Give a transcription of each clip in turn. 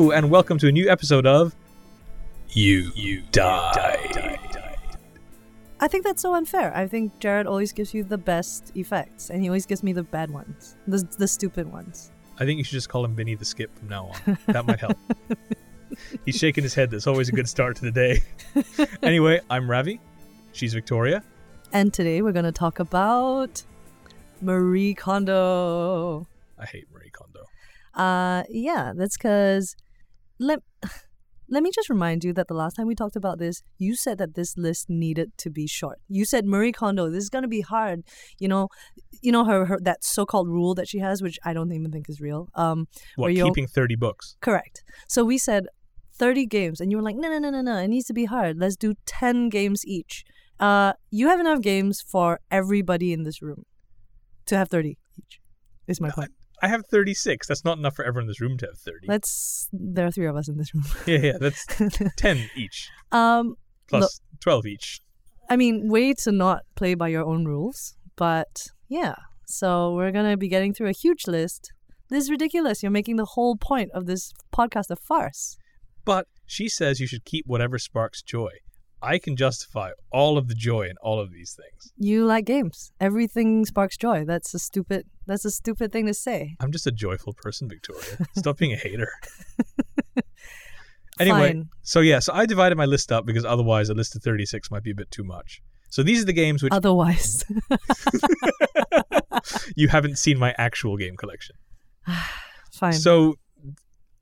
Hello, and welcome to a new episode of You You Die. I think that's so unfair. I think Jared always gives you the best effects, and he always gives me the bad ones, the the stupid ones. I think you should just call him Vinny the Skip from now on. That might help. He's shaking his head. That's always a good start to the day. anyway, I'm Ravi. She's Victoria. And today we're gonna talk about Marie Kondo. I hate Marie Kondo. Uh, yeah, that's because let let me just remind you that the last time we talked about this, you said that this list needed to be short. You said Marie Kondo, this is gonna be hard. You know, you know her, her that so-called rule that she has, which I don't even think is real. Um, What, keeping 30 books? correct. So we said thirty games, and you were like, no, no, no, no, no, it needs to be hard. Let's do ten games each. Uh, you have enough games for everybody in this room to have thirty each. Is my point. I have 36. That's not enough for everyone in this room to have 30. Let's. There are three of us in this room. yeah, yeah, that's 10 each, um, plus 12 each. I mean, way to not play by your own rules, but yeah. So we're gonna be getting through a huge list. This is ridiculous. You're making the whole point of this podcast a farce. But she says you should keep whatever sparks joy. I can justify all of the joy in all of these things. You like games. Everything sparks joy. That's a stupid. That's a stupid thing to say. I'm just a joyful person, Victoria. Stop being a hater. Anyway, Fine. so yeah, so I divided my list up because otherwise a list of 36 might be a bit too much. So these are the games which Otherwise, you haven't seen my actual game collection. fine. So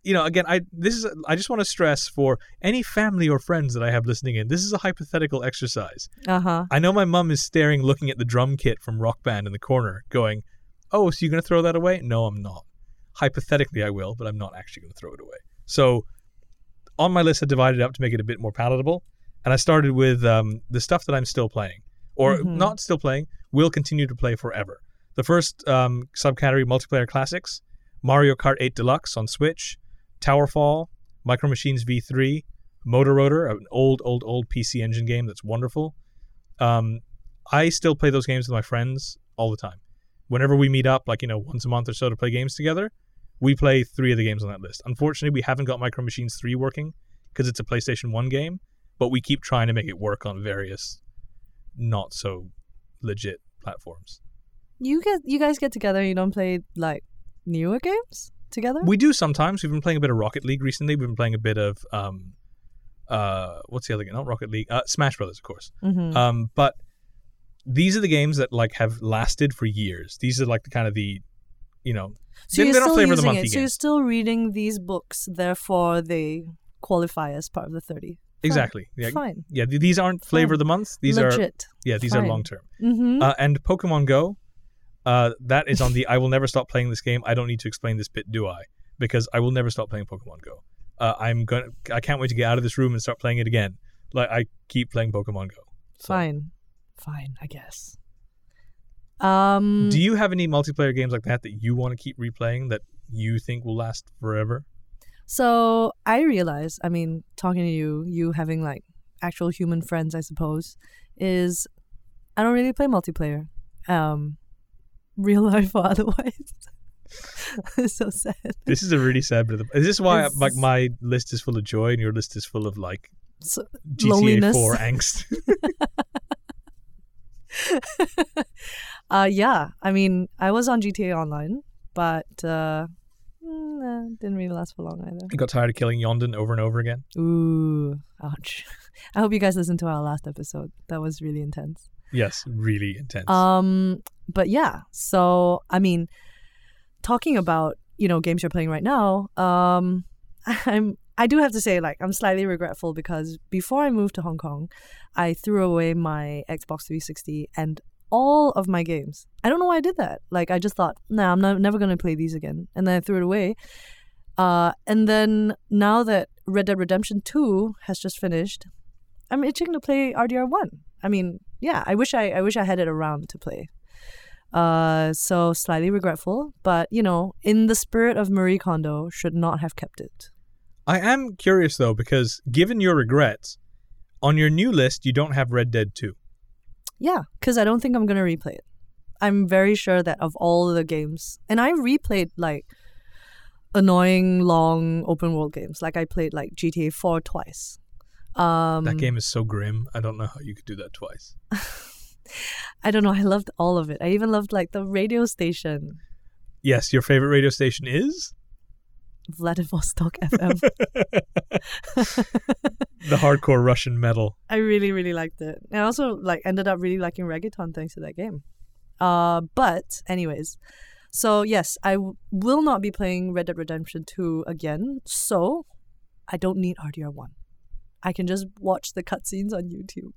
you know, again, I this is I just want to stress for any family or friends that I have listening in. This is a hypothetical exercise. uh huh. I know my mum is staring looking at the drum kit from Rock Band in the corner going, "Oh, so you're going to throw that away?" No, I'm not. Hypothetically I will, but I'm not actually going to throw it away. So on my list I divided it up to make it a bit more palatable, and I started with um, the stuff that I'm still playing or Mhm. not still playing, will continue to play forever. The first um, subcategory multiplayer classics, Mario Kart 8 Deluxe on Switch, Towerfall, Micro Machines V3, Moto Roader, an old, old, old PC Engine game that's wonderful. Um, I still play those games with my friends all the time. Whenever we meet up, like you know, once a month or so to play games together, we play three of the games on that list. Unfortunately, we haven't got Micro Machines 3 working because it's a PlayStation 1 game, but we keep trying to make it work on various not so legit platforms. You get you guys get together. and You don't play like newer games together. We do sometimes. We've been playing a bit of Rocket League recently. We've been playing a bit of um, uh, what's the other game? Not Rocket League. Uh, Smash Brothers, of course. mm-hmm. Um, but these are the games that like have lasted for years. These are like the kind of the, you know, so they- you're still using it. So you're still reading these books. Therefore, they qualify as part of the thirty. Fine. exactly. Yeah, Fine. yeah. These aren't flavor of the month. These are Legit. yeah. These are long term. Mm-hmm. Uh, and Pokemon Go, uh, that is on the I will never stop playing this game. I don't need to explain this bit, do I? Because I will never stop playing Pokemon Go. Uh, I'm gonna. I can't wait to get out of this room and start playing it again. Like I keep playing Pokemon Go. So, Fine. Fine. I guess. Um. Do you have any multiplayer games like that that you want to keep replaying that you think will last forever? So I realize, I mean, talking to you, you having like actual human friends, I suppose, is I don't really play multiplayer, um, real life or otherwise. it's so sad. This is a really sad bit of the. Is this why It's- like my list is full of joy and your list is full of like So, GTA Loneliness. 4 angst? uh, yeah, I mean, I was on GTA Online, but uh, mm, nah, didn't really last for long either. I got tired of killing Yondon over and over again. Ooh, ouch. I hope you guys listened to our last episode. That was really intense. Yes, really intense. Um, but yeah, so I mean, talking about you know games you're playing right now, um, I'm I do have to say like I'm slightly regretful because before I moved to Hong Kong, I threw away my Xbox 360 and all of my games. I don't know why I did that. Like I just thought, nah, I'm not, never gonna play these again, and then I threw it away. Uh, and then now that Red Dead Redemption 2 has just finished, I'm itching to play RDR 1. I mean, yeah, I wish I, I wish I had it around to play. Uh, so slightly regretful, but you know, in the spirit of Marie Kondo, should not have kept it. I am curious though because given your regrets, on your new list you don't have Red Dead 2. Yeah, because I don't think I'm gonna replay it. I'm very sure that of all the games, and I replayed like annoying long open world games. Like I played like GTA 4 twice. Um, that game is so grim. I don't know how you could do that twice. I don't know. I loved all of it. I even loved like the radio station, Yes, your favorite radio station is Vladivostok FM. the hardcore Russian metal. I really, really liked it. And I also like ended up really liking reggaeton thanks to that game. Uh, but anyways, so yes, I w- will not be playing Red Dead Redemption 2 again. So I don't need RDR 1. I can just watch the cutscenes on YouTube.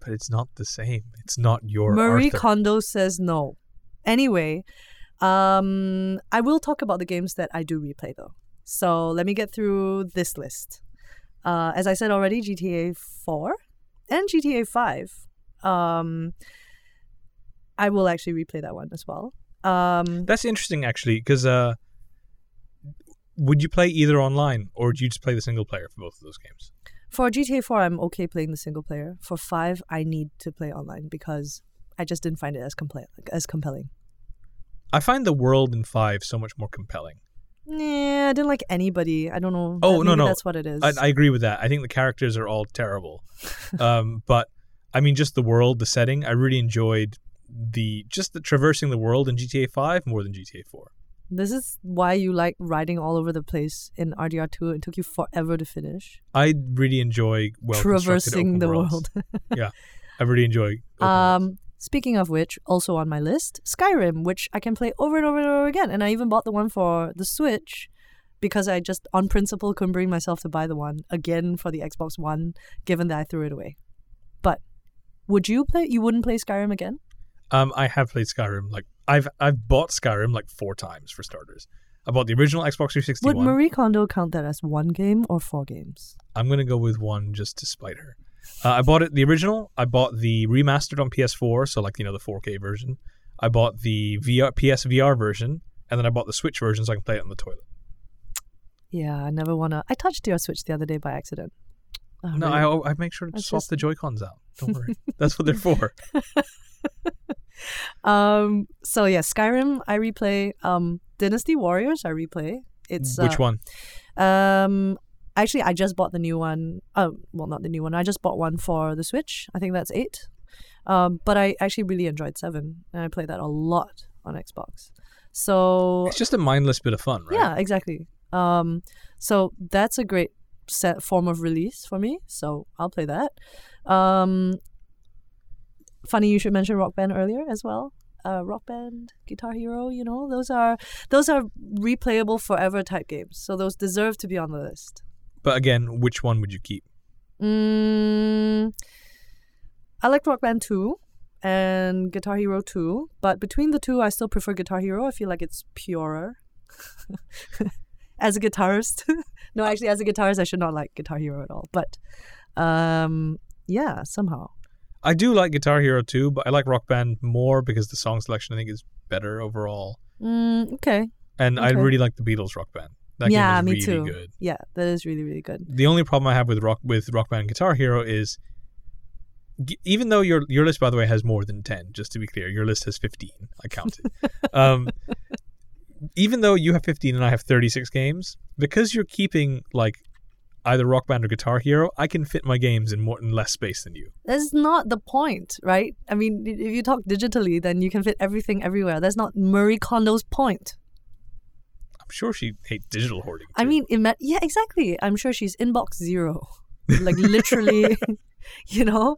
But it's not the same. It's not your Marie Arthur. Kondo says no. Anyway, um, I will talk about the games that I do replay though. So let me get through this list. Uh, as I said already, GTA 4 and GTA 5. Um, I will actually replay that one as well. Um, That's interesting, actually, because uh, would you play either online or would you just play the single player for both of those games? for GTA 4, I'm okay playing the single player. For 5, I need to play online because I just didn't find it as, compla- as compelling. I find the world in five so much more compelling. Yeah, I didn't like anybody. I don't know. Oh, That- no, no. That's what it is. I, I agree with that. I think the characters are all terrible. um, but I mean, just the world, the setting. I really enjoyed the just the traversing the world in GTA Five more than GTA Four. This is why you like riding all over the place in RDR2. It took you forever to finish. I really enjoy well Traversing the world. Yeah, I really enjoy. worlds. um, speaking of which, also on my list, Skyrim, which I can play over and over and over again. And I even bought the one for the Switch because I just, on principle, couldn't bring myself to buy the one again for the Xbox One, given that I threw it away. But would you play? You wouldn't play Skyrim again? Um, I have played Skyrim. Like I've I've bought Skyrim like four times for starters. I bought the original Xbox 360 Would one. Marie Kondo count that as one game or four games? I'm gonna go with one just to spite her. Uh, I bought it the original. I bought the remastered on PS4, so like you know the 4K version. I bought the VR PSVR version, and then I bought the Switch version so I can play it on the toilet. Yeah, I never wanna. I touched your Switch the other day by accident. Oh, No, really? I I make sure to That's swap just- the Joy Cons out. Don't worry, that's what they're for. Um. So yeah, Skyrim I replay. Um, Dynasty Warriors I replay. It's Which uh, one? Um, actually, I just bought the new one. Oh, well, not the new one. I just bought one for the Switch. I think that's eight. Um, but I actually really enjoyed seven, and I played that a lot on Xbox. So It's just a mindless bit of fun, right? yeah, exactly. Um, so that's a great set form of release for me. So I'll play that. Um, funny you should mention Rock Band earlier as well. Uh, Rock Band, Guitar Hero, you know, those are those are replayable forever type games. So those deserve to be on the list. But again, which one would you keep? Mm, I like Rock Band 2 and Guitar Hero 2, but between the two, I still prefer Guitar Hero. I feel like it's purer. as a guitarist. no, actually, as a guitarist, I should not like Guitar Hero at all. But um, yeah, somehow. I do like Guitar Hero too, but I like Rock Band more because the song selection I think is better overall. Mm, okay. And I really like the Beatles Rock Band. That yeah, me really too. good. Yeah, that is really, really good. The only problem I have with rock with Rock Band Guitar Hero is g- even though your your list by the way has more than 10, just to be clear, your list has 15. I counted. um even though you have 15 and I have 36 games, because you're keeping like either Rock Band or Guitar Hero, I can fit my games in more in less space than you. That's not the point, right? I mean, if you talk digitally, then you can fit everything everywhere. That's not Marie Kondo's point. I'm sure she hates digital hoarding. I too. mean, ima- yeah, exactly. I'm sure she's inbox zero. Like literally, you know,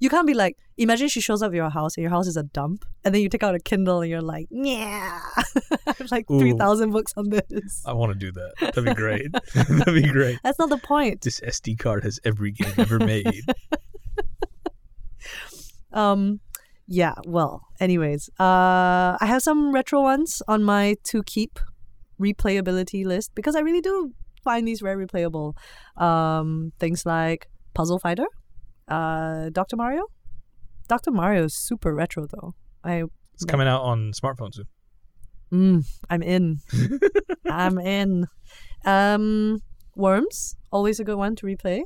you can't be like. Imagine she shows up at your house and your house is a dump, and then you take out a Kindle and you're like, yeah, I have like three thousand books on this. I want to do that. That'd be great. That'd be great. That's not the point. This SD card has every game ever made. Um, yeah. Well, anyways, uh, I have some retro ones on my to keep replayability list because I really do find these very replayable. Um, things like Puzzle Fighter, uh, Doctor Mario. Doctor Mario is super retro though. I It's coming out on smartphones soon. mm, I'm in. I'm in. Um, Worms, always a good one to replay.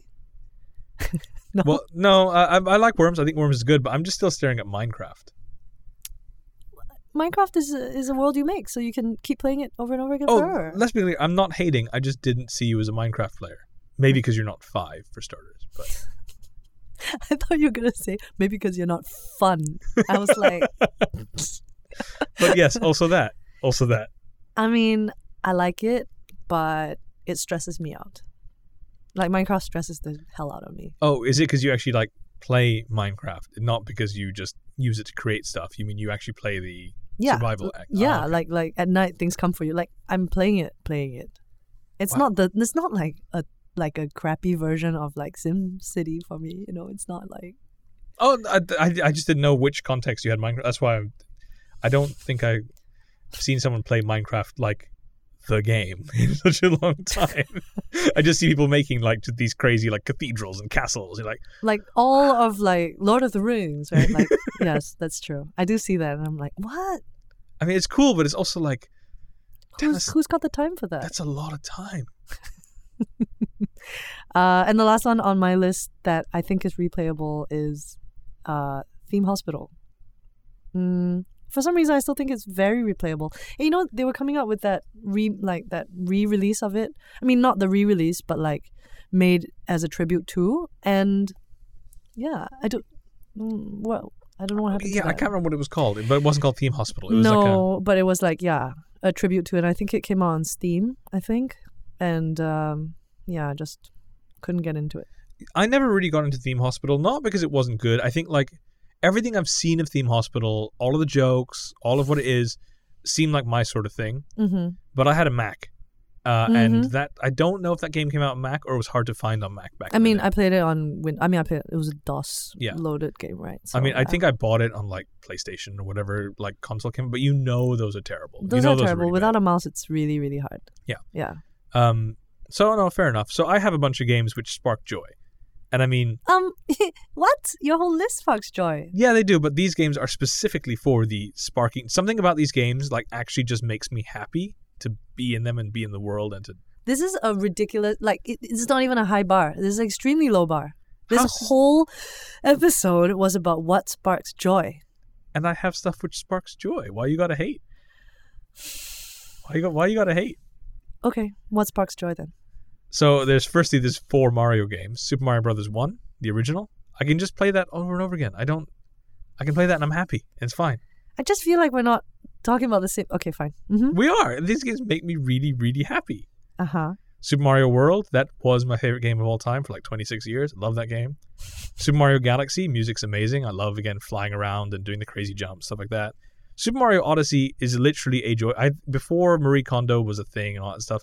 no. Well, no, I, I I like Worms. I think Worms is good, but I'm just still staring at Minecraft. Minecraft is a, is a world you make, so you can keep playing it over and over again Oh, forever. let's be clear. I'm not hating. I just didn't see you as a Minecraft player. Maybe mm. because you're not five, for starters. But I thought you were gonna say maybe because you're not fun. I was like, but yes, also that. Also that. I mean, I like it, but it stresses me out. Like Minecraft stresses the hell out of me. Oh, is it because you actually like play Minecraft, not because you just use it to create stuff? You mean you actually play the Yeah, survival act? yeah. Oh, okay. Like like at night things come for you. Like I'm playing it, playing it. It's Wow. not the. It's not like a like a crappy version of like Sim City for me. You know, it's not like Oh, I, I, I just didn't know which context you had Minecraft. That's why I'm, I don't think I've seen someone play Minecraft like the game in such a long time. I just see people making like these crazy like cathedrals and castles. You're like, like all of like Lord of the Rings, right? Like yes, that's true. I do see that, and I'm like, what? I mean, it's cool, but it's also like Who's, who's got the time for that? that's a lot of time. Uh, and the last one on my list that I think is replayable is uh, Theme Hospital. Mm, for some reason, I still think it's very replayable. And you know, they were coming out with that re like that re-release of it. I mean, not the re-release, but like made as a tribute to. And yeah, I don't. Mm, well, I don't know what happened. Yeah, I can't remember what it was called, but it wasn't called Theme Hospital. It was like a, no, but it was like yeah, a tribute to it. And I think it came out on Steam. I think, and um, yeah, I just couldn't get into it. I never really got into Theme Hospital, not because it wasn't good. I think like everything I've seen of Theme Hospital, all of the jokes, all of what it is, seemed like my sort of thing. Mm-hmm. But I had a Mac, uh, and Mhm. that I don't know if that game came out on Mac or it was hard to find on Mac back. Then. I mean. I played it on Win. I mean, I played it it was a DOS Yeah. loaded game, right? I mean, I think I bought it on like PlayStation or whatever like console came, but you know those are terrible. those you know are terrible. really Without bad. a mouse, it's really, really hard. Yeah. Yeah. Um, so no, fair enough. So I have a bunch of games which spark joy, and I mean, Um, what? Your whole list sparks joy. Yeah, they do, but these games are specifically for the sparking. Something about these games like actually just makes me happy to be in them and be in the world and to. This is a ridiculous. Like, it, it's not even a high bar. This is an extremely low bar. This How's- whole episode was about what sparks joy. And I have stuff which sparks joy. Why you gotta hate? Why you got? Why you gotta hate? Okay, what sparks joy then? So there's firstly there's four Mario games. Super Mario Brothers one, the original. I can just play that over and over again. I don't. I can play that and I'm happy. It's fine. I just feel like we're not talking about the same. Okay, fine. Mm-hmm. We are. These games make me really, really happy. Uh huh. Super Mario World, that was my favorite game of all time for like 26 years. I love that game. Super Mario Galaxy, music's amazing. I love again flying around and doing the crazy jumps, stuff like that. Super Mario Odyssey is literally a joy. I before Marie Kondo was a thing and all that stuff,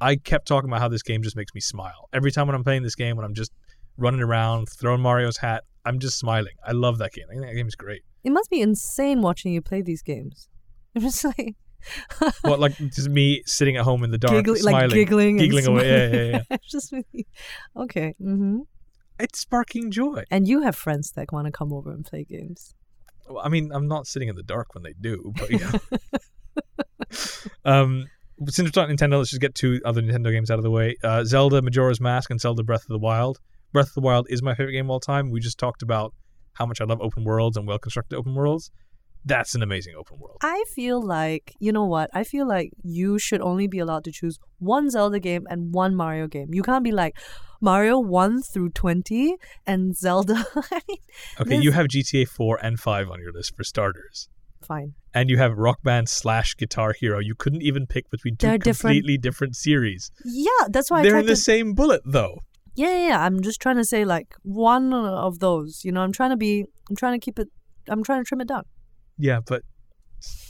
I kept talking about how this game just makes me smile. Every time when I'm playing this game, when I'm just running around, throwing Mario's hat, I'm just smiling. I love that game. I think that game is great. It must be insane watching you play these games. I'm just like What like just me sitting at home in the dark, giggling, smiling, like giggling, giggling away. Yeah, smiling. yeah, yeah. It's just really okay. hmm It's sparking joy. And you have friends that want to come over and play games. Well, I mean, I'm not sitting in the dark when they do, but yeah. um, since we're talking Nintendo, let's just get two other Nintendo games out of the way: uh, Zelda Majora's Mask and Zelda Breath of the Wild. Breath of the Wild is my favorite game of all time. We just talked about how much I love open worlds and well-constructed open worlds. That's an amazing open world. I feel like you know what? I feel like you should only be allowed to choose one Zelda game and one Mario game. You can't be like Mario one through twenty and Zelda. I mean, Okay, This- you have GTA 4 and 5 on your list for starters. Fine. And you have Rock Band slash Guitar Hero. You couldn't even pick between 2 They're different- completely different series. Yeah, that's why I They're in the to. same bullet, though. Yeah, yeah, yeah. I'm just trying to say like one of those. You know, I'm trying to be. I'm trying to keep it. I'm trying to trim it down. Yeah, but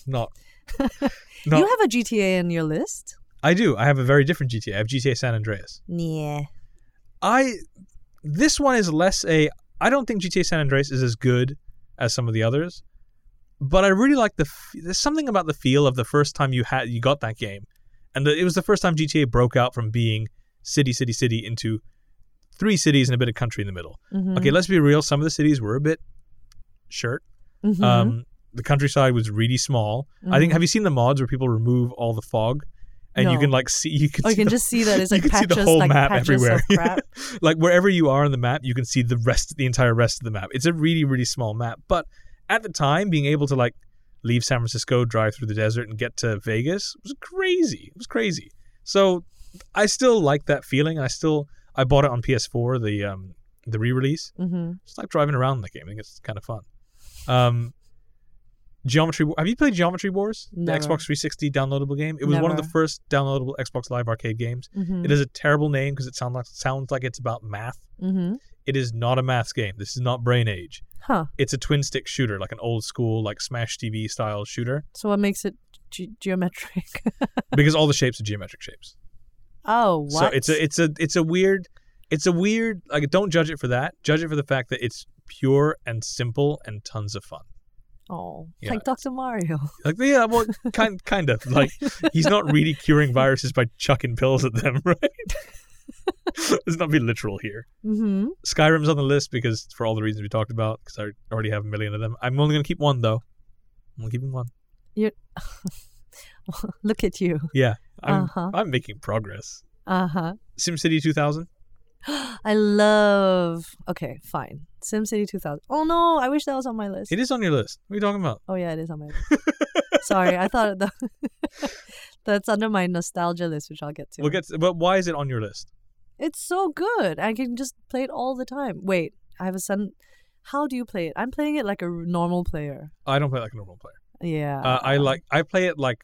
not. not You have a GTA in your list? I do. I have a very different GTA. I have GTA San Andreas. Yeah. I this one is less a. I don't think GTA San Andreas is as good as some of the others, but I really like the. f- There's something about the feel of the first time you had you got that game, and the, it was the first time GTA broke out from being city, city, city into three cities and a bit of country in the middle. Mm-hmm. Okay, let's be real. Some of the cities were a bit shirt. Mhm. Um, the countryside was really small. I think. Mhm. Have you seen the mods where people remove all the fog, and you can like see you can Oh, you can the just see that it's like patches, the whole like map patches everywhere. of crap. like wherever you are on the map, you can see the rest, the entire rest of the map. It's a really, really small map. But at the time, being able to like leave San Francisco, drive through the desert, and get to Vegas. Was crazy. It was crazy. So I still like that feeling. I still I bought it on PS4, the um the re-release. Mm-hmm. Just like driving around in the game. I think it's kind of fun. Um, Geometry. Have you played Geometry Wars? Never. The Xbox 360 downloadable game. It was one of the first downloadable Xbox Live Arcade games. Mm-hmm. It has a terrible name because it sounds like sounds like it's about math. mm-hmm. It is not a math game. This is not Brain Age. Huh. It's a twin stick shooter, like an old school, like Smash TV style shooter, So what makes it ge- geometric? because all the shapes are geometric shapes. oh, what? So it's a it's a it's a weird it's a weird like don't judge it for that. Judge it for the fact that it's pure and simple and tons of fun. oh, Yeah. like Dr. Mario. Like yeah, well kind kind of like he's not really curing viruses by chucking pills at them, right? Let's not be literal here. Mm-hmm. Skyrim's on the list because for all the reasons we talked about, because I already have a million of them. I'm only gonna keep one though. I'm only keeping one. You Look at you. Yeah, I'm Uh-huh. I'm making progress. Uh huh. SimCity 2000. I love. Okay, fine. SimCity 2000. Oh no, I wish that was on my list. It is on your list. What are you talking about? Oh yeah, it is on my list. Sorry, I thought the that's under my nostalgia list, which I'll get to. We'll get. To, but why is it on your list? It's so good. I can just play it all the time. Wait, I have a son. How do you play it? I'm playing it like a normal player. I don't play like a normal player. Yeah. Uh, I like. I play it like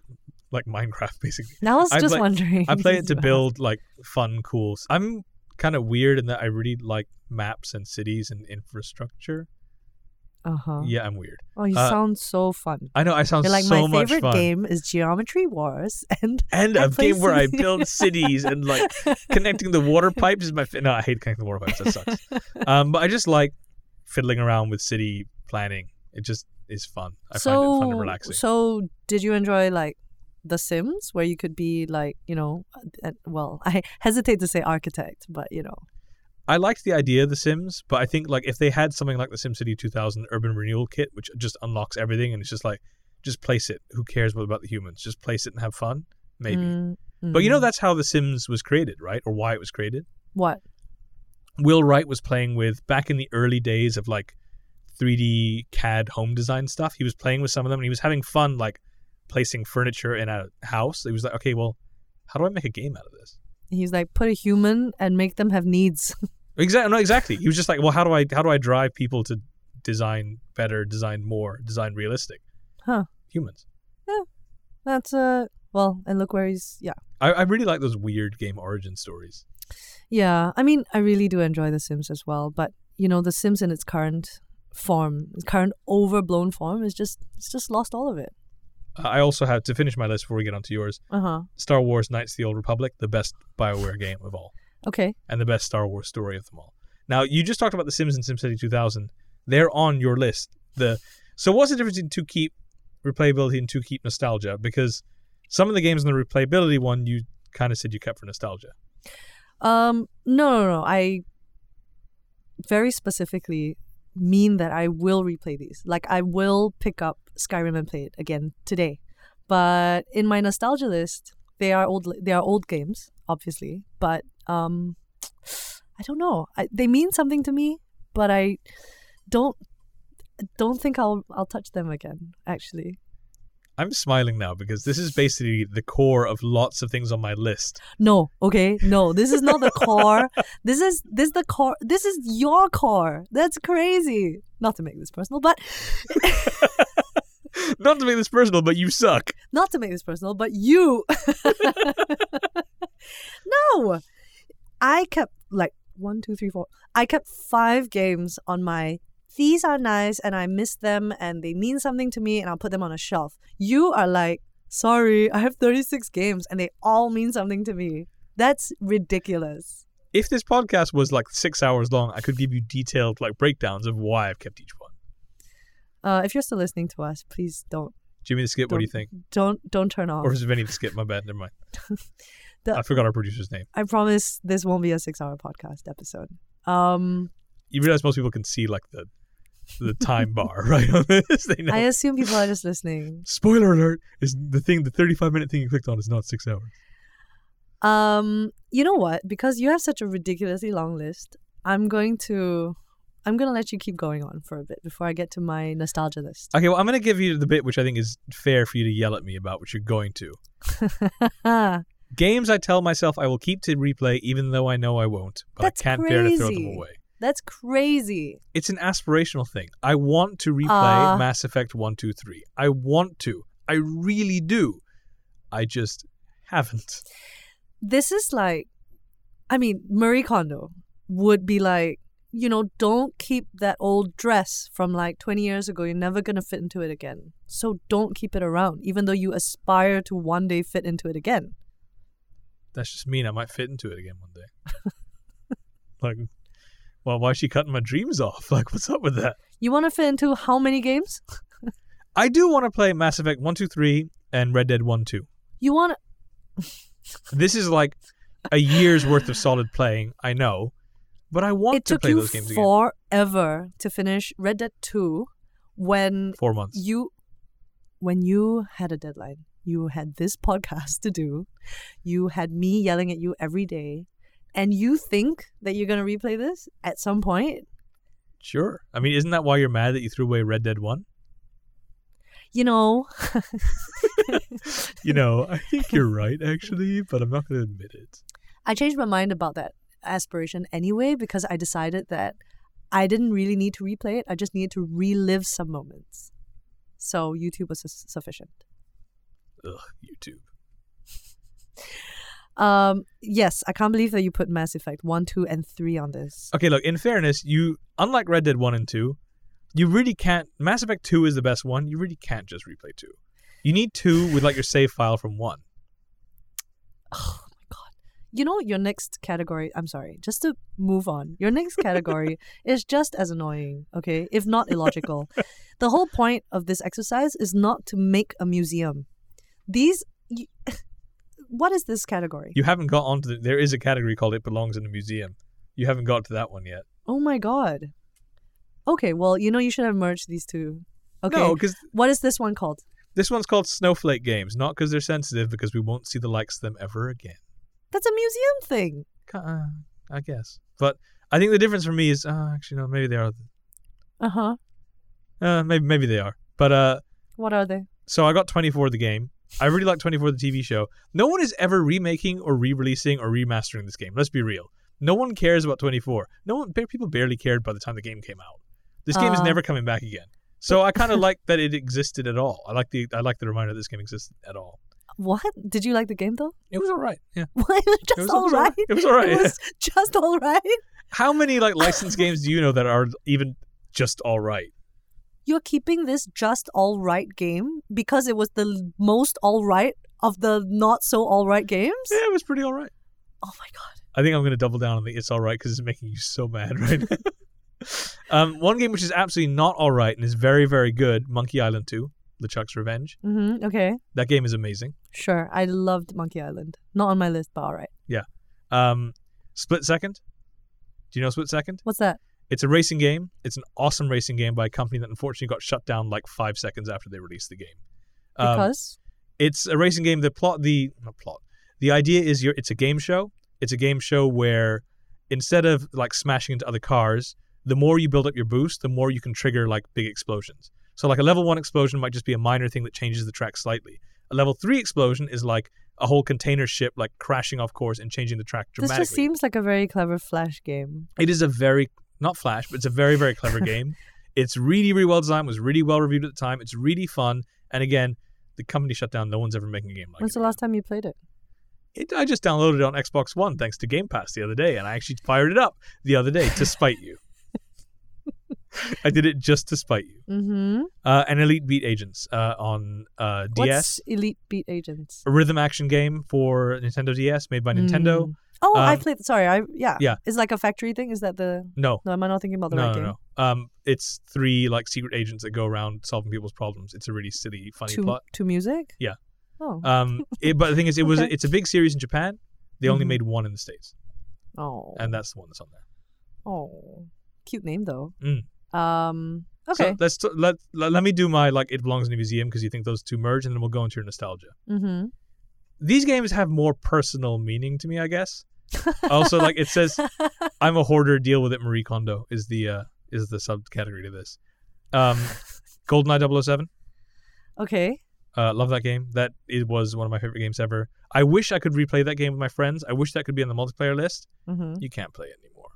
like Minecraft basically. Now I was I just play- wondering. I play it to build like fun, cool. I'm kind of weird in that I really like maps and cities and infrastructure. Uh-huh. Yeah, I'm weird. Oh, you Uh, sound so fun. I know I sound You're like so my favorite game is Geometry Wars, and and a game where I build cities and like connecting the water pipes is my. Fa- no, I hate connecting the water pipes. That sucks. um, but I just like fiddling around with city planning. It just is fun. I so find it fun and relaxing. so did you enjoy like The Sims, where you could be like you know, uh, well, I hesitate to say architect, but you know, I liked the idea of The Sims, but I think like if they had something like the SimCity 2000 Urban Renewal Kit, which just unlocks everything and it's just like, just place it. Who cares what about the humans? Just place it and have fun. Maybe. Mm, But you know mm. that's how The Sims was created, right? Or why it was created. what? Will Wright was playing with back in the early days of like 3D CAD home design stuff. He was playing with some of them and he was having fun like placing furniture in a house. He was like, okay, well, how do I make a game out of this? He's like put a human and make them have needs. Exactly. No, exactly. He was just like, well, how do I how do I drive people to design better, design more, design realistic? Huh. Humans. Yeah. That's uh well, and look where he's yeah. I, I really like those weird game origin stories. Yeah, I mean, I really do enjoy The Sims as well, but you know, The Sims in its current form, its current overblown form, is just it's just lost all of it. Uh, I also have to finish my list before we get onto yours. Uh huh. Star Wars: Knights of the Old Republic, the best Bioware game of all, Okay. and the best Star Wars story of them all. Now, you just talked about The Sims and SimCity 2000. They're on your list. The so what's the difference in to keep replayability and to keep nostalgia? Because some of the games in the replayability one, you kind of said you kept for nostalgia. Um. No, no, no. I very specifically mean that I will replay these. Like I will pick up Skyrim and play it again today. But in my nostalgia list, they are old. They are old games, obviously. But um, I don't know. I, they mean something to me, but I don't don't think I'll I'll touch them again. Actually, I'm smiling now because this is basically the core of lots of things on my list. no. Okay, no. This is not the core. This is this is the core. This is your core. That's crazy. Not to make this personal, but Not to make this personal, but you suck. not to make this personal, but you. no, I kept like one, two, three, four. I kept five games on my. These are nice, and I miss them, and they mean something to me, and I'll put them on a shelf. You are like, sorry, I have thirty six games, and they all mean something to me. That's ridiculous. If this podcast was like six hours long, I could give you detailed like breakdowns of why I've kept each one. Uh, if you're still listening to us, please don't Jimmy the Skip, what do you think? don't don't turn off. Or is it Vinny the Skip? My bad. Never mind. The- I forgot our producer's name. I promise this won't be a six hour podcast episode. Um, You realize most people can see like the the time bar right on this. They know. I assume people are just listening. Spoiler alert! Is the thing the 35 minute thing you clicked on is not six hours. Um, you know what? Because you have such a ridiculously long list, I'm going to I'm gonna let you keep going on for a bit before I get to my nostalgia list. Okay, well, I'm going to give you the bit which I think is fair for you to yell at me about, which you're going to. Games I tell myself I will keep to replay even though I know I won't, but That's I can't bear to throw them away. That's crazy. It's an aspirational thing. I want to replay Uh. Mass Effect 1, 2, 3. I want to. I really do. I just haven't. This is like, I mean, Marie Kondo would be like, you know, don't keep that old dress from like 20 years ago. You're never going to fit into it again. So don't keep it around, even though you aspire to one day fit into it again. That's just mean I might fit into it again one day. like, well, why is she cutting my dreams off? Like, what's up with that? You want to fit into how many games? I do want to play Mass Effect 1, 2, 3 and Red Dead 1, 2. You want to. This is like a year's worth of solid playing, I know, but I want It to took play you those games again. forever to finish Red Dead 2 when Four months. you when you had a deadline you had this podcast to do you had me yelling at you every day and you think that you're going to replay this at some point Sure. I mean, isn't that why you're mad that you threw away Red Dead 1? you know You know, I think you're right, actually, but I'm not going to admit it. i changed my mind about that aspiration anyway because i decided that i didn't really need to replay it i just needed to relive some moments so youtube was su- sufficient Ugh, YouTube. um yes i can't believe that you put mass effect 1 2 and 3 on this Okay, look, in fairness, you, unlike Red Dead 1 and 2, you really can't. Mass Effect 2 is the best one. You really can't just replay 2. You need 2 with like your save file from 1. You know your next category, I'm sorry, just to move on. Your next category is just as annoying, okay? If not illogical. the whole point of this exercise is not to make a museum. These y what is this category? You haven't got onto the. There is a category called It Belongs in a Museum. You haven't got to that one yet. oh my god. Okay, well, you know you should have merged these two. Okay. No, because What is this one called? this one's called Snowflake Games, not because they're sensitive, because we won't see the likes of them ever again. That's a museum thing. Uh, I guess. But I think the difference for me is, uh, actually, no, maybe they are. Uh-huh. Uh, maybe maybe they are. But uh, What are they? so I got 24 of the game. I really like 24 the TV show. No one is ever remaking or re-releasing or remastering this game. Let's be real. No one cares about 24. No one, people barely cared by the time the game came out. This game is Uh. never coming back again. So I kind of like that it existed at all. I like the I like the reminder that this game existed at all. What? Did you like the game though? It was all right. Yeah. What? It was just It was- it all right. It was all right, It was just all right. How many like licensed games do you know that are even just all right? You're keeping this just all right game because it was the most all right of the not so all right games? Yeah, it was pretty all right. Oh my god. I think I'm going to double down on the it's all right because it's making you so mad right now. um, one game which is absolutely not all right and is very, very good Monkey Island 2, LeChuck's Revenge. Mm-hmm. Okay. That game is amazing. Sure. I loved Monkey Island. Not on my list, but all right. Yeah. Um, Split Second. Do you know Split Second? What's that? It's a racing game. It's an awesome racing game by a company that unfortunately got shut down like five seconds after they released the game. Um, Because it's a racing game. The plot, the not plot, the idea is you're. It's a game show. It's a game show where instead of like smashing into other cars, the more you build up your boost, the more you can trigger like big explosions. So like a level one explosion might just be a minor thing that changes the track slightly. A level three explosion is like a whole container ship like crashing off course and changing the track dramatically. this just seems like a very clever flash game. It is a very not flash, but it's a very very clever game. It's really really well designed. Was really well reviewed at the time. It's really fun. And again, the company shut down. No one's ever making a game like it. When's the last time you played it? It, I just downloaded it on Xbox One thanks to Game Pass the other day, and I actually fired it up the other day to spite you. I did it just to spite you. Mm-hmm. Uh, and Elite Beat Agents uh, on uh, DS, What's Elite Beat Agents? a rhythm action game for Nintendo DS made by Nintendo. Mm. Oh, I Um, played. Sorry, I yeah. yeah. It's like a factory thing. Is that the? No, No, am I not thinking about the no, right no, game? no. Um, it's three like secret agents that go around solving people's problems. It's a really silly, funny to plot. to music. Yeah. Oh. Um, it, but the thing is, it was Okay. it's a big series in Japan. They only Mhm. made one in the states, oh. and that's the one that's on there. oh. Cute name though. Mm. Um. Okay. So let's t- let, let let me do my like it belongs in a museum because you think those two merge, and then we'll go into your nostalgia. mm-hmm. These games have more personal meaning to me, I guess. also, like it says, I'm a hoarder. Deal with it, Marie Kondo is the uh, is the subcategory to this. Um, GoldenEye 007. Okay. Uh, love that game. That it was one of my favorite games ever. I wish I could replay that game with my friends. I wish that could be on the multiplayer list. hmm You can't play it anymore.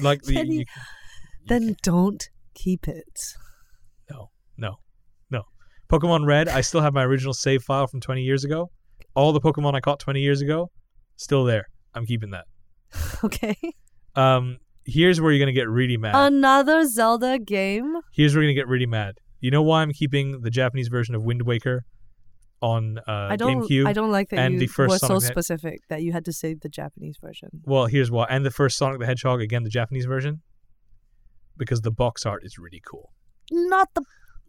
Like the, you, you Then can't. don't keep it. no, no, no. Pokemon Red. I still have my original save file from 20 years ago. All the Pokemon I caught 20 years ago, still there. I'm keeping that. Okay. Um, here's where you're gonna get really mad. Another Zelda game. here's where you're gonna get really mad. You know why I'm keeping the Japanese version of Wind Waker on uh, I don't. GameCube? I don't like that and you the first were so Sonic the- specific that you had to say the Japanese version. Well, here's why. And the first Sonic the Hedgehog, again, the Japanese version, because the box art is really cool. Not the.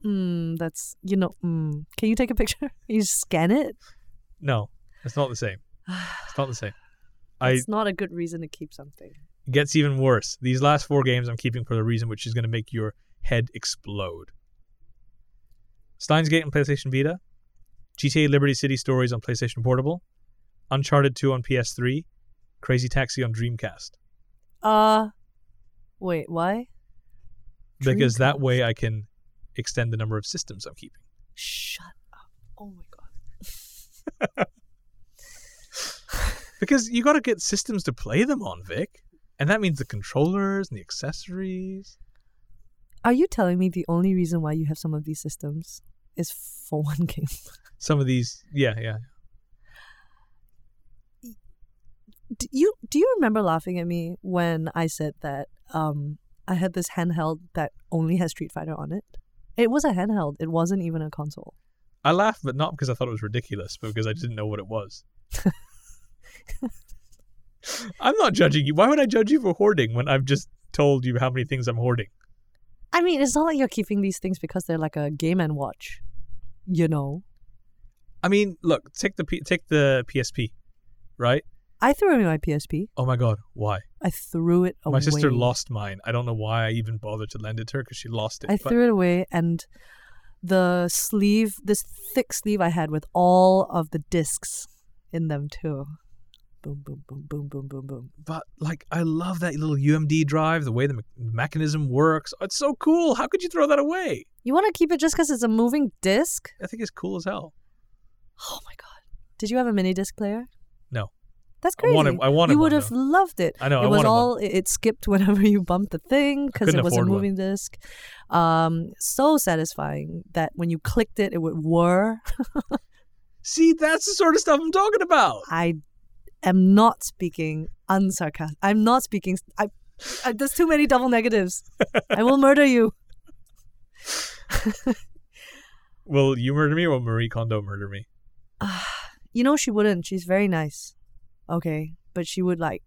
Mm, that's you know. Mm. Can you take a picture? You scan it. No, it's not the same. It's not the same. It's not a good reason to keep something. it gets even worse. These last four games I'm keeping for the reason which is going to make your head explode. Steins Gate on PlayStation Vita, GTA Liberty City Stories on PlayStation Portable, Uncharted 2 on PS3, Crazy Taxi on Dreamcast. Uh, wait, why? Because that way I can extend the number of systems I'm keeping. Shut up! Oh my god. Because you got to get systems to play them on, Vic. And that means the controllers and the accessories. Are you telling me the only reason why you have some of these systems is for one game? Some of these, yeah, yeah. do you do you remember laughing at me when I said that um I had this handheld that only has Street Fighter on it? It was a handheld. It wasn't even a console. I laughed, but not because I thought it was ridiculous, but because I didn't know what it was. I'm not judging you. Why would I judge you for hoarding when I've just told you how many things I'm hoarding? I mean, it's not like you're keeping these things because they're like a game and watch. You know, I mean, look, take the P- take the PSP, right? I threw away my PSP. Oh my god, why? I threw it away. My sister lost mine. I don't know why I even bothered to lend it to her because she lost it. I but threw it away, and the sleeve, this thick sleeve I had with all of the discs in them too. Boom, boom, boom, boom, boom, boom, boom. but like I love that little UMD drive, the way the me- mechanism works. It's so cool. How could you throw that away? You want to keep it just because it's a moving disc? I think it's cool as hell. Oh my god! Did you have a mini disc player? No. That's I crazy. wanted- I wanted You would have loved it. I know. it I was wanted one. all it, skipped whenever you bumped the thing because it was a afford one. moving disc. Um, so satisfying that when you clicked it, it would whir. See, that's the sort of stuff I'm talking about. I am not speaking unsarcastic. I'm not speaking. I, I, there's too many double negatives. I will murder you. Will you murder me or will Marie Kondo murder me? You know she wouldn't. She's very nice. Okay, but she would like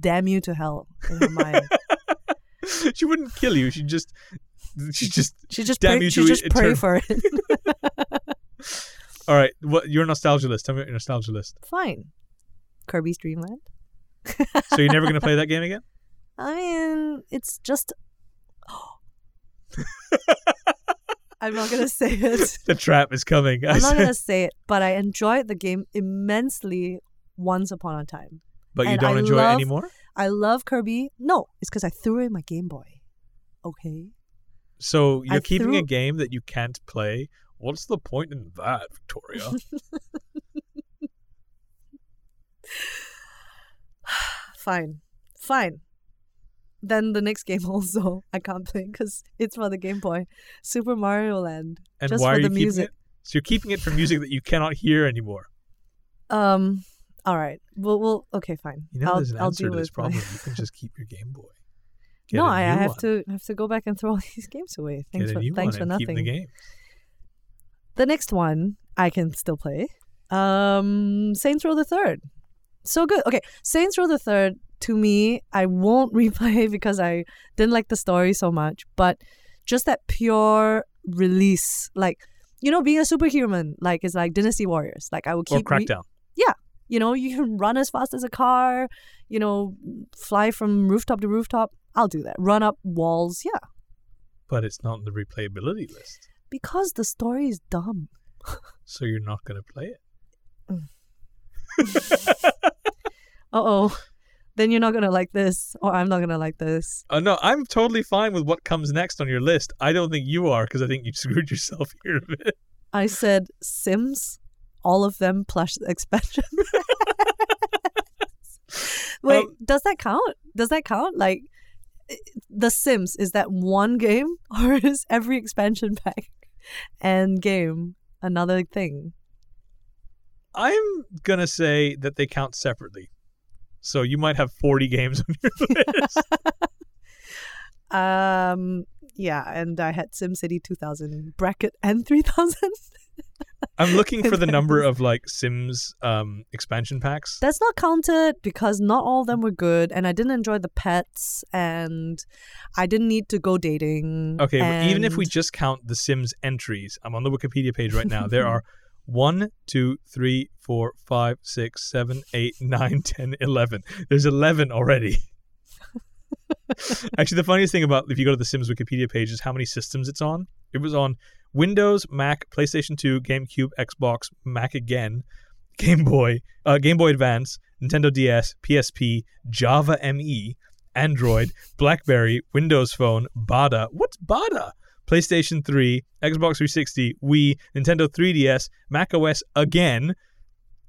damn you to hell in her mind. she wouldn't kill you. She'd just, she just. She just Damn pray, you she to just pray for it. All right, what your nostalgia list? Tell me your nostalgia list. Fine. Kirby's Dream Land. So you're never gonna play that game again? I mean, it's just. I'm not gonna say it. The trap is coming. I'm not gonna say it, but I enjoyed the game immensely once upon a time. but you don't I enjoy it anymore. I love Kirby. No, it's because I threw away my Game Boy. Okay. So you're I keeping a game that you can't play. What's the point in that, Victoria? Fine. Fine. Then the next game also I can't play because it's for the Game Boy. Super Mario Land. And Just why for are you the keeping music. it? So you're keeping it for music that you cannot hear anymore. Um. All right. We'll. we'll okay. Fine. You know, I'll, there's an I'll answer to this problem. You can just keep your Game Boy. Get no, I have one. to have to go back and throw all these games away. Thanks for thanks for nothing. the game. The next one I can still play. Um, Saints Row the Third. So good. Okay, Saints Row the Third. To me, I won't replay because I didn't like the story so much. But just that pure release, like you know, being a superhuman, like it's like Dynasty Warriors. Like I will Or keep. re- Crackdown. You know, you can run as fast as a car. You know, fly from rooftop to rooftop. I'll do that. Run up walls. Yeah, but it's not on the replayability list. because the story is dumb. So you're not going to play it. Uh oh. then you're not gonna like this, or I'm not gonna like this. Uh, no, I'm totally fine with what comes next on your list. I don't think you are because I think you screwed yourself here a bit. I said Sims, all of them plus expansion. Wait, Um, does that count? Does that count? Like, The Sims is that one game, or is every expansion pack and game another thing? I'm gonna say that they count separately. So you might have 40 games on your list. Um, yeah, and I had SimCity 2000 bracket and 3000. I'm looking for the number of like Sims um, expansion packs. That's not counted because not all of them were good, and I didn't enjoy the pets, and I didn't need to go dating. Okay, but even if we just count the Sims entries, I'm on the Wikipedia page right now. There are 1, 2, 3, 4, 5, 6, 7, 8, 9, 10, 11. There's 11 already. Actually, the funniest thing about if you go to the Sims Wikipedia page is how many systems it's on. It was on Windows, Mac, PlayStation 2, GameCube, Xbox, Mac again, Game Boy, uh, Game Boy Advance, Nintendo DS, PSP, Java ME, Android, BlackBerry, Windows Phone, Bada. What's Bada? PlayStation 3, Xbox 360, Wii, Nintendo 3DS, Mac OS again,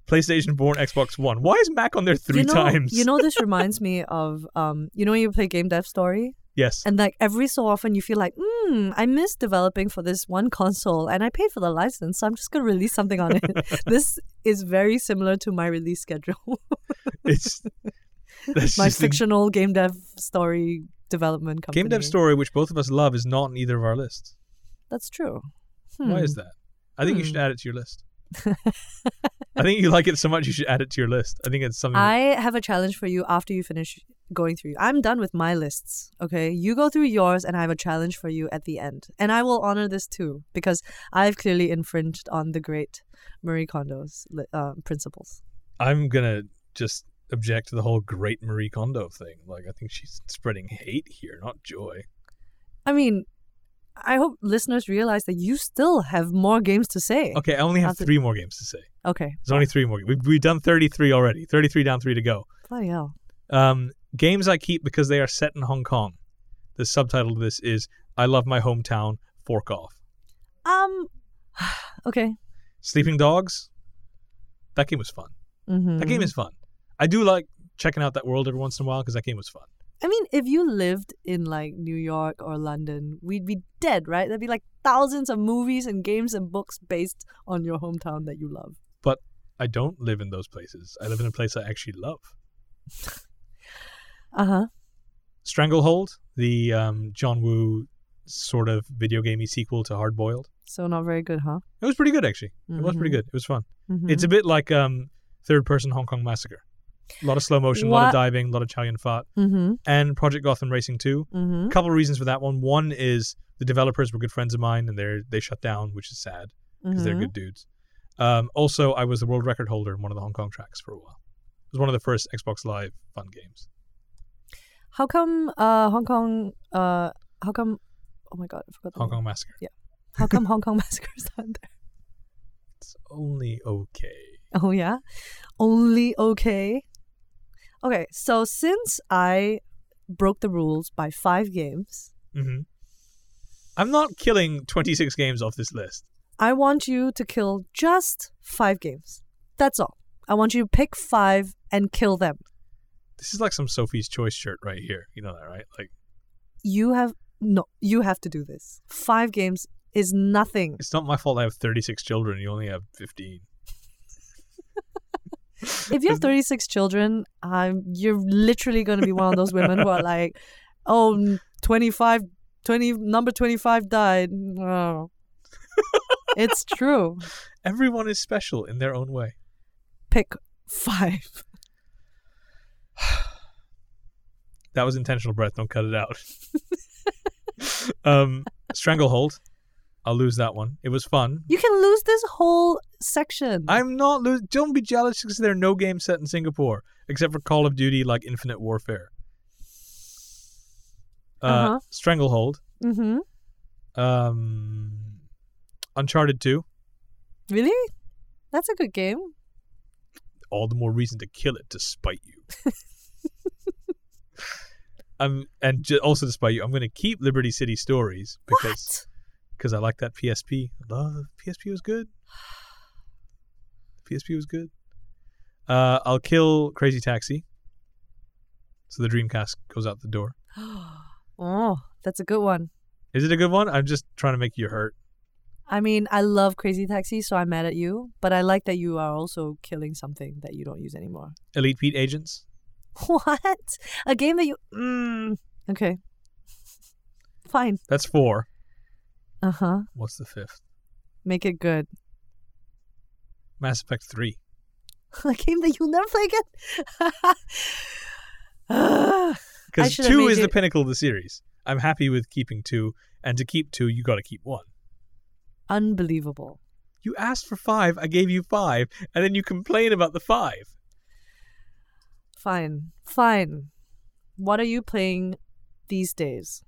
PlayStation 4, and Xbox One. Why is Mac on there three you know, times? You know, this reminds me of um, you know, when you play Game Dev Story, yes. and like every so often you feel like, hmm, I miss developing for this one console, and I paid for the license, so I'm just gonna release something on it. this is very similar to my release schedule, It's my fictional Game Dev Story development company. Game Dev Story, which both of us love, is not in either of our lists. That's true. Why Hmm. is that? I think you Hmm. should add it to your list. I think you like it so much you should add it to your list. I think it's something. I have a challenge for you after you finish going through. I'm done with my lists. Okay, you go through yours, and I have a challenge for you at the end, and I will honor this too because I've clearly infringed on the great Marie Kondo's uh, principles. I'm gonna just object to the whole great Marie Kondo thing. Like, I think she's spreading hate here, not joy. I mean, I hope listeners realize that you still have more games to say. Okay, I only have three more games to say. Okay. There's only three more. We've, we've done 33 already. 33 down, three to go. Bloody hell. Um, games I keep because they are set in Hong Kong. The subtitle of this is "I Love My Hometown." Fork off. Um. Okay. Sleeping Dogs. That game was fun. Mm-hmm. That game is fun. I do like checking out that world every once in a while because that game was fun. I mean, if you lived in like New York or London, we'd be dead, right? There'd be like thousands of movies and games and books based on your hometown that you love. But I don't live in those places. I live in a place I actually love. Uh huh. Stranglehold, the um, John Woo sort of video gamey sequel to Hard Boiled. So not very good, huh? It was pretty good actually. It was pretty Mhm. good. It was fun. Mhm. It's a bit like um, third person Hong Kong Massacre. A lot of slow motion, a lot of diving, a lot of Chow Yun Fat, mm-hmm. and Project Gotham Racing 2. Mm-hmm. A couple of reasons for that one. One is the developers were good friends of mine and they they shut down, which is sad because they're Mm-hmm. good dudes. Um, also, I was the world record holder in one of the Hong Kong tracks for a while. It was one of the first Xbox Live fun games. How come uh Hong Kong uh how come oh my god I forgot the Hong. Kong Massacre. Yeah. How come Hong Kong Massacre is not there? It's only okay. Oh yeah, only okay. Okay, so since I broke the rules by five games, hmm I'm not killing 26 games off this list. I want you to kill just five games. That's all. I want you to pick five and kill them. This is like some Sophie's Choice shirt right here. You know that, right? Like, You have no. You have to do this. Five games is nothing. it's not my fault I have 36 children. You only have 15. If you have 36 children, um, you're literally going to be one of those women who are like, oh, 25, 20, number 25 died. Oh. it's true. Everyone is special in their own way. Pick five. That was intentional breath. Don't cut it out. um, Stranglehold. I'll lose that one. It was fun. You can lose this whole section. I'm not lose. Don't be jealous because there are no games set in Singapore except for Call of Duty, like Infinite Warfare. Uh, Uh-huh. Stranglehold. mm-hmm. Um, Uncharted 2. Really? That's a good game. All the more reason to kill it to spite you. I'm and j- also despite you, I'm going to keep Liberty City Stories because because I like that PSP. Love PSP was good. PSP was good. Uh, I'll kill Crazy Taxi. So the Dreamcast goes out the door. oh, that's a good one. Is it a good one? I'm just trying to make you hurt. I mean, I love Crazy Taxi, so I'm mad at you. But I like that you are also killing something that you don't use anymore. Elite Beat Agents. What? A game that you. Mm, okay. Fine. That's four. Uh huh. What's the fifth? Make it good. Mass Effect 3. A game that you'll never play again? Because two is the pinnacle of the series. I'm happy with keeping two, and to keep two, you got to keep one. Unbelievable. You asked for five, I gave you five, and then you complain about the five. Fine. Fine. What are you playing these days?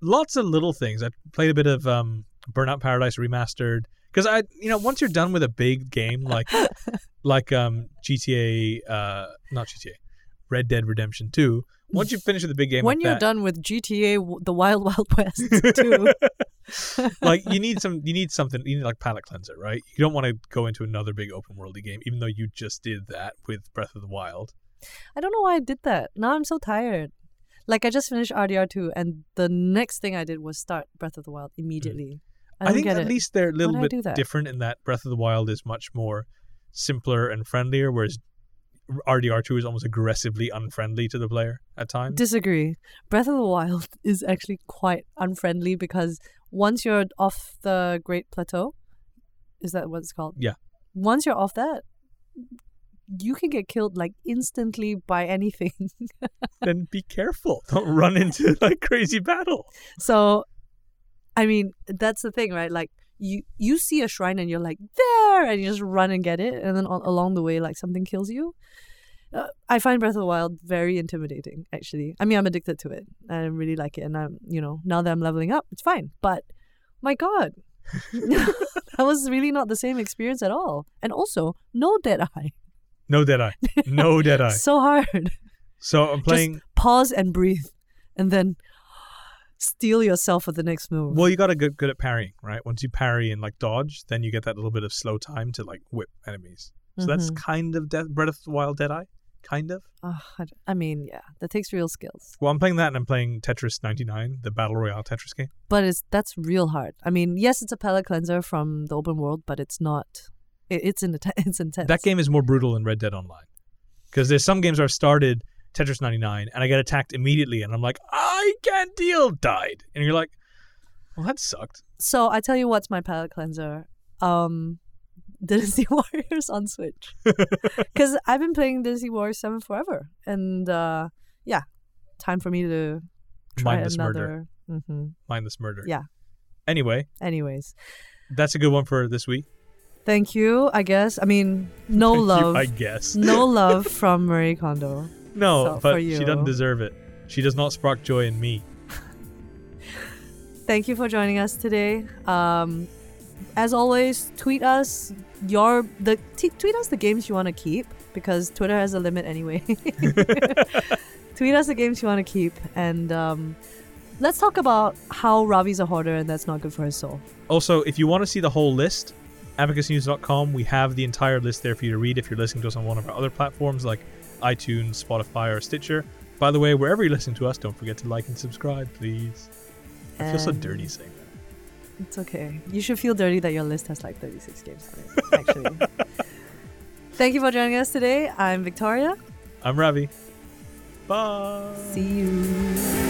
Lots of little things. I played a bit of um, Burnout Paradise Remastered because I, you know, once you're done with a big game like like um, GTA, uh, not GTA, Red Dead Redemption Two. Once you finish with a big game when like you're that, done with GTA, the Wild Wild West too. like you need some you need something you need like palate cleanser right you don't want to go into another big open worldy game even though you just did that with breath of the wild I don't know why I did that. Now I'm so tired. Like I just finished RDR2, and the next thing I did was start Breath of the Wild mm. immediately. I, i, don't think at it. least they're a little bit different in that breath of the wild is much more simpler and friendlier whereas rdr2 is almost aggressively unfriendly to the player at times Disagree. Breath of the Wild is actually quite unfriendly because once you're off the Great Plateau, is that what it's called? Yeah. Once you're off that, you can get killed like instantly by anything. then be careful don't run into like crazy battle so, I mean, that's the thing, right? Like you you see a shrine and you're like there, and you just run and get it, and then on, along the way, like something kills you. Uh, I find Breath of the Wild very intimidating. Actually, I mean, I'm addicted to it. I really like it, and I'm you know now that I'm leveling up, it's fine. But my God. that was really not the same experience at all. And also, no dead eye. No dead eye no dead eye So hard. so i'm playing Just pause and breathe, and then steel yourself for the next move. well you got to get good at parrying right once you parry and like dodge then you get that little bit of slow time to like whip enemies so that's Mhm. kind of death, breath of the wild dead eye kind of Ugh, I, mean, yeah, that takes real skills, Well, I'm playing that and I'm playing Tetris 99, the Battle Royale Tetris game. but it's that's real hard. I mean, yes, it's a palate cleanser from the open world, but it's not. It, it's in it's intense. That game is more brutal than Red Dead Online. Because there's some games where I've started Tetris 99 and I get attacked immediately and I'm like, I can't deal, died. And you're like, well, that sucked. So I tell you what's my palate cleanser. Um, Dynasty Warriors on Switch. Because I've been playing Dynasty Warriors 7 forever. And uh, yeah, time for me to try Mindless murder. another. hmm Mindless murder. Yeah. Anyway, Anyways, that's a good one for this week. Thank you, I guess. I mean, no Thank you, love. I guess. no love from Marie Kondo. No, So, but she doesn't deserve it. She does not spark joy in me. Thank you for joining us today. Um, as always, tweet us your the t- tweet us the games you want to keep because Twitter has a limit anyway. tweet us the games you want to keep, and um, let's talk about how Ravi's a hoarder and that's not good for his soul. Also, if you want to see the whole list, abacusnews.com, we have the entire list there for you to read if you're listening to us on one of our other platforms like iTunes, Spotify, or Stitcher. By the way, wherever you're listening to us, don't forget to like and subscribe, please. I feel so dirty saying that. It's okay. You should feel dirty that your list has like 36 games on it. Actually. Thank you for joining us today. I'm Victoria. I'm Ravi. Bye. See you.